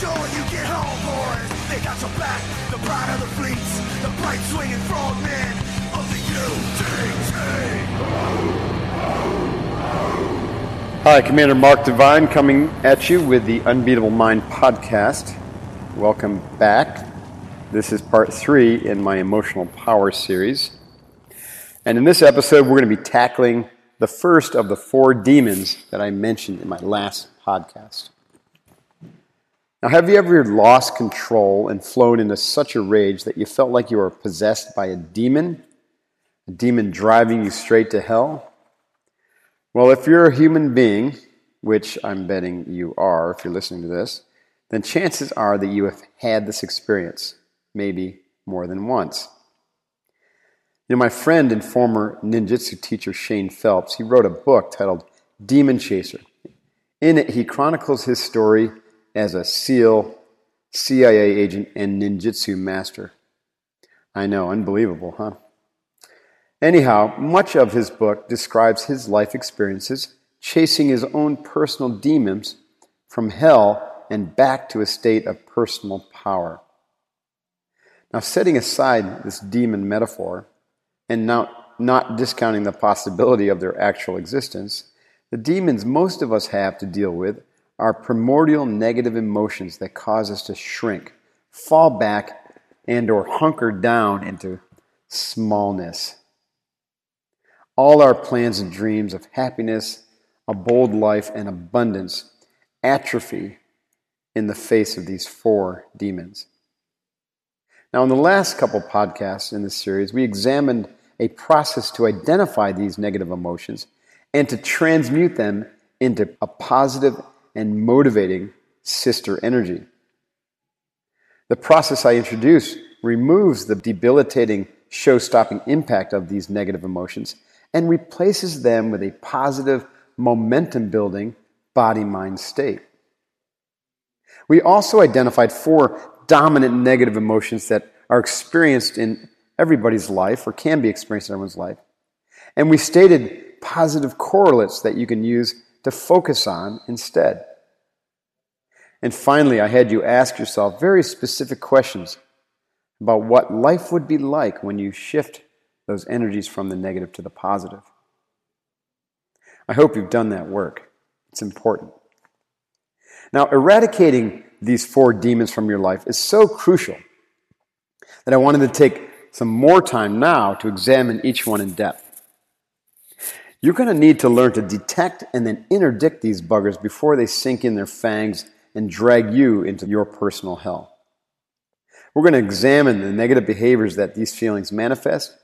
Sure you get home, boys. They got your back. The pride of the fleets. The bright swinging frogmen of the UDT. Hi, Commander Mark Divine coming at you with the Unbeatable Mind podcast. Welcome back. This is part three in my emotional power series. And in this episode, we're going to be tackling the first of the four demons that I mentioned in my last podcast. Now, have you ever lost control and flown into such a rage that you felt like you were possessed by a demon? A demon driving you straight to hell? Well, if you're a human being, which I'm betting you are if you're listening to this, then chances are that you have had this experience, maybe more than once. You know, my friend and former ninjutsu teacher Shane Phelps, he wrote a book titled Demon Chaser. In it, he chronicles his story as a SEAL, CIA agent, and ninjutsu master. I know, unbelievable, huh? Anyhow, much of his book describes his life experiences chasing his own personal demons from hell and back to a state of personal power. Now, setting aside this demon metaphor and not, not discounting the possibility of their actual existence, the demons most of us have to deal with are primordial negative emotions that cause us to shrink, fall back, and or hunker down into smallness. All our plans and dreams of happiness, a bold life, and abundance atrophy in the face of these four demons. Now, in the last couple podcasts in this series, we examined a process to identify these negative emotions and to transmute them into a positive and motivating sister energy. The process I introduce removes the debilitating, show stopping impact of these negative emotions and replaces them with a positive, momentum building body mind state. We also identified four dominant negative emotions that are experienced in everybody's life or can be experienced in everyone's life. And we stated positive correlates that you can use to focus on instead. And finally, I had you ask yourself very specific questions about what life would be like when you shift those energies from the negative to the positive. I hope you've done that work. It's important. Now, eradicating these four demons from your life is so crucial that I wanted to take some more time now to examine each one in depth. You're going to need to learn to detect and then interdict these buggers before they sink in their fangs and drag you into your personal hell. We're going to examine the negative behaviors that these feelings manifest,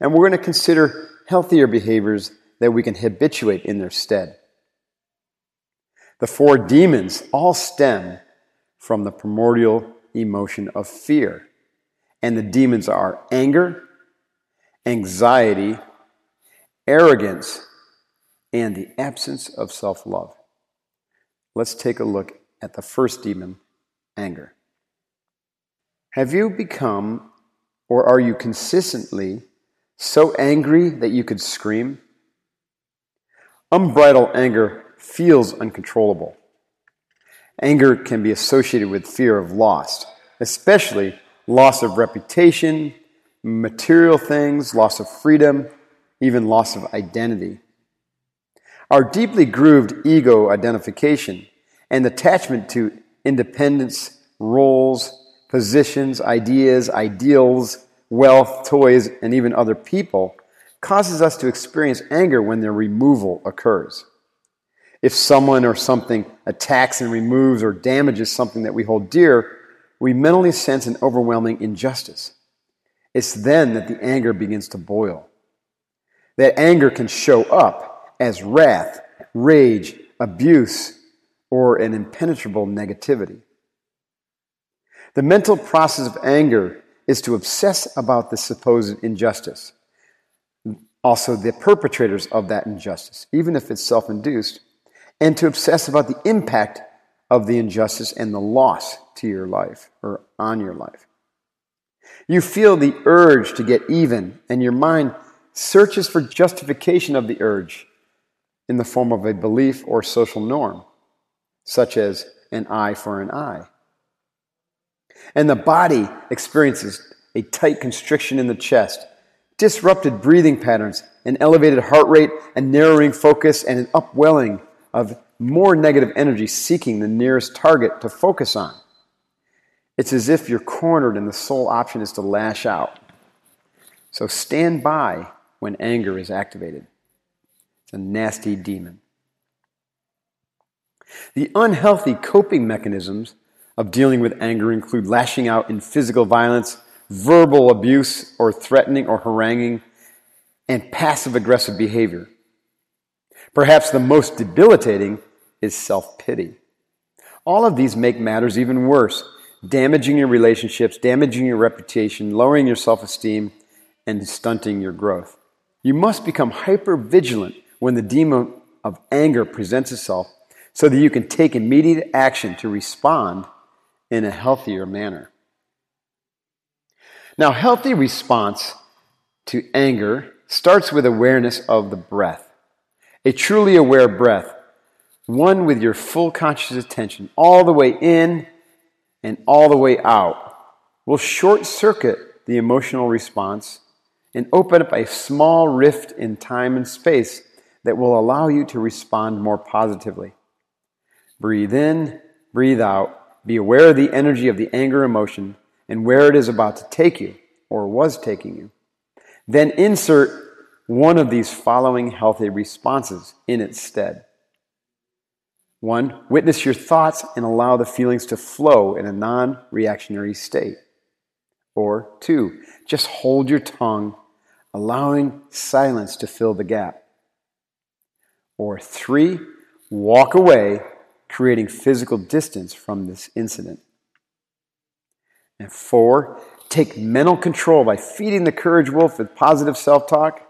and we're going to consider healthier behaviors that we can habituate in their stead. The four demons all stem from the primordial emotion of fear. And the demons are anger, anxiety, arrogance, and the absence of self love. Let's take a look at the first demon, anger. Have you become, or are you consistently, so angry that you could scream? Unbridled anger feels uncontrollable. Anger can be associated with fear of loss, especially loss of reputation, material things, loss of freedom, even loss of identity. Our deeply grooved ego identification and attachment to independence, roles, positions, ideas, ideals, wealth, toys, and even other people causes us to experience anger when their removal occurs. If someone or something attacks and removes or damages something that we hold dear, we mentally sense an overwhelming injustice. It's then that the anger begins to boil. That anger can show up as wrath, rage, abuse, or an impenetrable negativity. The mental process of anger is to obsess about the supposed injustice, also the perpetrators of that injustice, even if it's self induced, and to obsess about the impact of the injustice and the loss to your life or on your life. You feel the urge to get even, and your mind searches for justification of the urge in the form of a belief or social norm, such as an eye for an eye. And the body experiences a tight constriction in the chest, disrupted breathing patterns, an elevated heart rate, a narrowing focus, and an upwelling of more negative energy seeking the nearest target to focus on. It's as if you're cornered and the sole option is to lash out. So stand by when anger is activated. It's a nasty demon. The unhealthy coping mechanisms of dealing with anger include lashing out in physical violence, verbal abuse or threatening or haranguing, and passive aggressive behavior. Perhaps the most debilitating is self pity. All of these make matters even worse, damaging your relationships, damaging your reputation, lowering your self esteem, and stunting your growth. You must become hyper vigilant when the demon of anger presents itself so that you can take immediate action to respond in a healthier manner. Now, healthy response to anger starts with awareness of the breath. A truly aware breath, one with your full conscious attention all the way in and all the way out, will short circuit the emotional response and open up a small rift in time and space that will allow you to respond more positively. Breathe in, breathe out, be aware of the energy of the anger emotion and where it is about to take you or was taking you. Then insert one of these following healthy responses in its stead. One, witness your thoughts and allow the feelings to flow in a non reactionary state. Or two, just hold your tongue, allowing silence to fill the gap. Or three, walk away creating physical distance from this incident. And four, take mental control by feeding the courage wolf with positive self talk.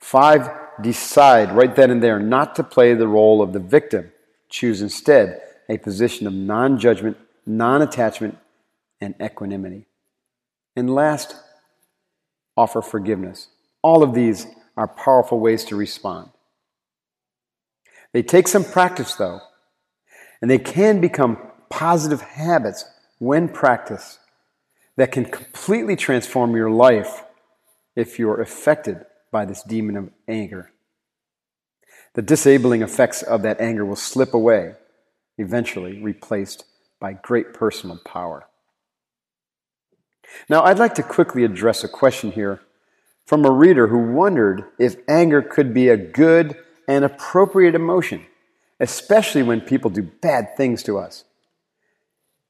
Five, decide right then and there not to play the role of the victim. Choose instead a position of non judgment, non attachment, and equanimity. And last, offer forgiveness. All of these are powerful ways to respond. They take some practice, though, and they can become positive habits when practiced that can completely transform your life if you're affected by this demon of anger. The disabling effects of that anger will slip away, eventually replaced by great personal power. Now, I'd like to quickly address a question here from a reader who wondered if anger could be a good and appropriate emotion, especially when people do bad things to us.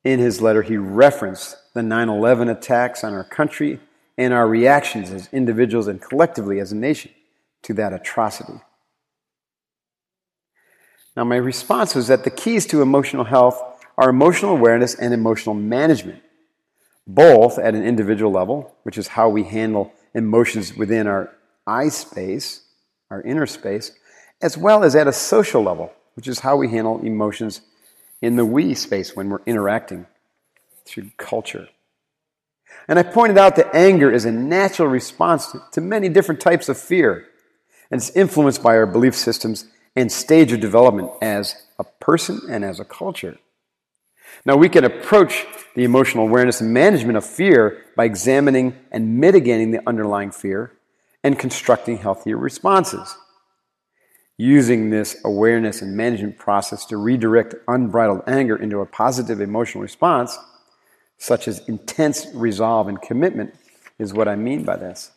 In his letter, he referenced the 9 11 attacks on our country and our reactions as individuals and collectively as a nation to that atrocity. Now, my response was that the keys to emotional health are emotional awareness and emotional management, both at an individual level, which is how we handle emotions within our I space, our inner space, as well as at a social level, which is how we handle emotions in the we space when we're interacting through culture. And I pointed out that anger is a natural response to many different types of fear, and it's influenced by our belief systems and stage of development as a person and as a culture. Now, we can approach the emotional awareness and management of fear by examining and mitigating the underlying fear and constructing healthier responses using this awareness and management process to redirect unbridled anger into a positive emotional response, such as intense resolve and commitment, is what I mean by this.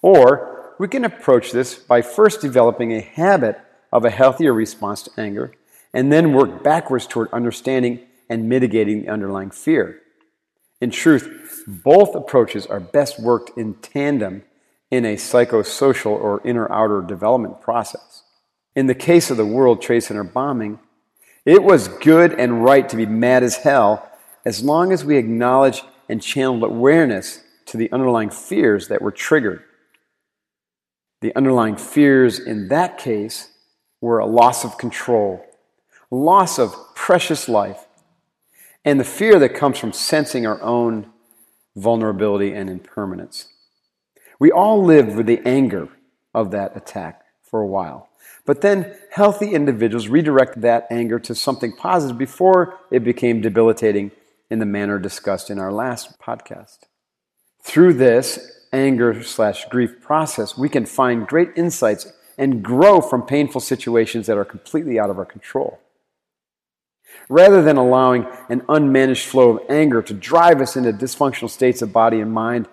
Or we can approach this by first developing a habit of a healthier response to anger, and then work backwards toward understanding and mitigating the underlying fear. In truth, both approaches are best worked in tandem in a psychosocial or inner outer development process. In the case of the World Trade Center bombing, it was good and right to be mad as hell as long as we acknowledged and channeled awareness to the underlying fears that were triggered. The underlying fears in that case were a loss of control, loss of precious life, and the fear that comes from sensing our own vulnerability and impermanence. We all lived with the anger of that attack for a while. But then healthy individuals redirect that anger to something positive before it became debilitating in the manner discussed in our last podcast. Through this anger slash grief process, we can find great insights and grow from painful situations that are completely out of our control. Rather than allowing an unmanaged flow of anger to drive us into dysfunctional states of body and mind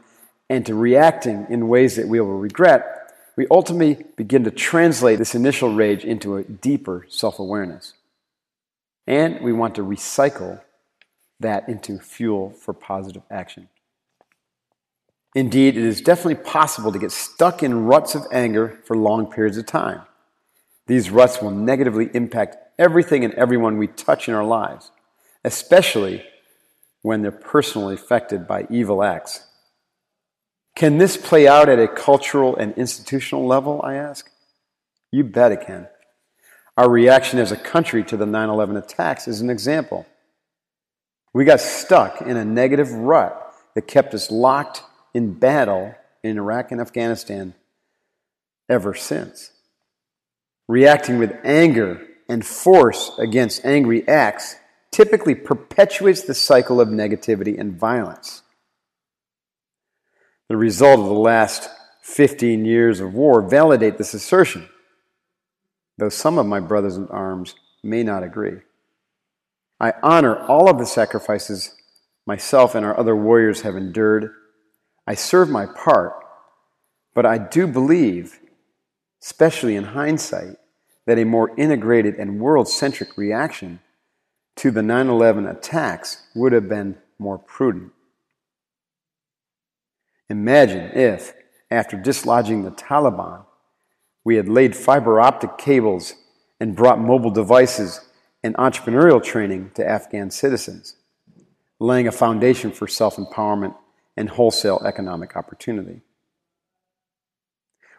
and to reacting in ways that we will regret, we ultimately begin to translate this initial rage into a deeper self awareness. And we want to recycle that into fuel for positive action. Indeed, it is definitely possible to get stuck in ruts of anger for long periods of time. These ruts will negatively impact everything and everyone we touch in our lives, especially when they're personally affected by evil acts. Can this play out at a cultural and institutional level, I ask? You bet it can. Our reaction as a country to the 9 11 attacks is an example. We got stuck in a negative rut that kept us locked in battle in Iraq and Afghanistan ever since. Reacting with anger and force against angry acts typically perpetuates the cycle of negativity and violence. The result of the last 15 years of war validate this assertion, though some of my brothers in arms may not agree. I honor all of the sacrifices myself and our other warriors have endured. I serve my part, but I do believe, especially in hindsight, that a more integrated and world centric reaction to the 9 11 attacks would have been more prudent. Imagine if, after dislodging the Taliban, we had laid fiber optic cables and brought mobile devices and entrepreneurial training to Afghan citizens, laying a foundation for self empowerment and wholesale economic opportunity.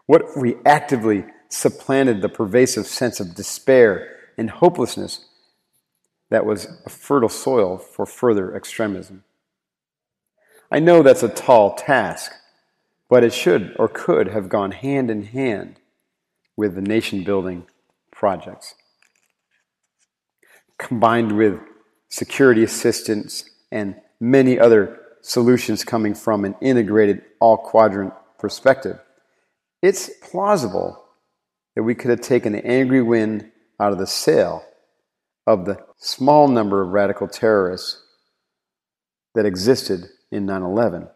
What if we actively supplanted the pervasive sense of despair and hopelessness that was a fertile soil for further extremism? I know that's a tall task, but it should or could have gone hand in hand with the nation building projects. Combined with security assistance and many other solutions coming from an integrated all quadrant perspective, it's plausible that we could have taken the angry wind out of the sail of the small number of radical terrorists that existed in 9 11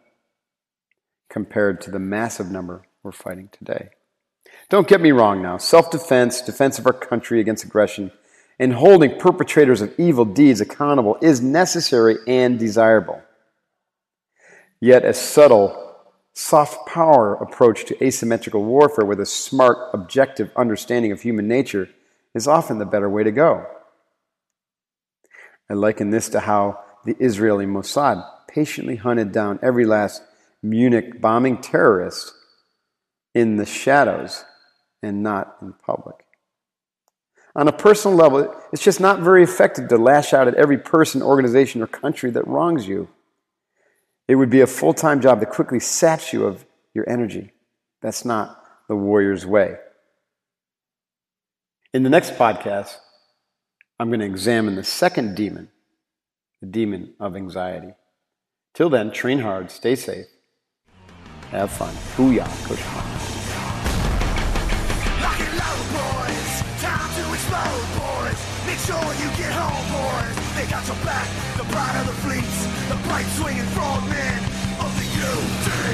compared to the massive number we're fighting today. Don't get me wrong now. Self defense, defense of our country against aggression, and holding perpetrators of evil deeds accountable is necessary and desirable. Yet, a subtle, soft power approach to asymmetrical warfare with a smart, objective understanding of human nature is often the better way to go. I liken this to how the Israeli Mossad patiently hunted down every last Munich bombing terrorist in the shadows and not in public. On a personal level, it's just not very effective to lash out at every person, organization, or country that wrongs you. It would be a full time job that quickly saps you of your energy. That's not the warrior's way. In the next podcast, I'm going to examine the second demon, the demon of anxiety. Till then, train hard, stay safe, have fun. Booyah, Coach boys. Make sure you get home, boys. They got your back. The pride of the fleets. The bright swinging frog men of the UDT.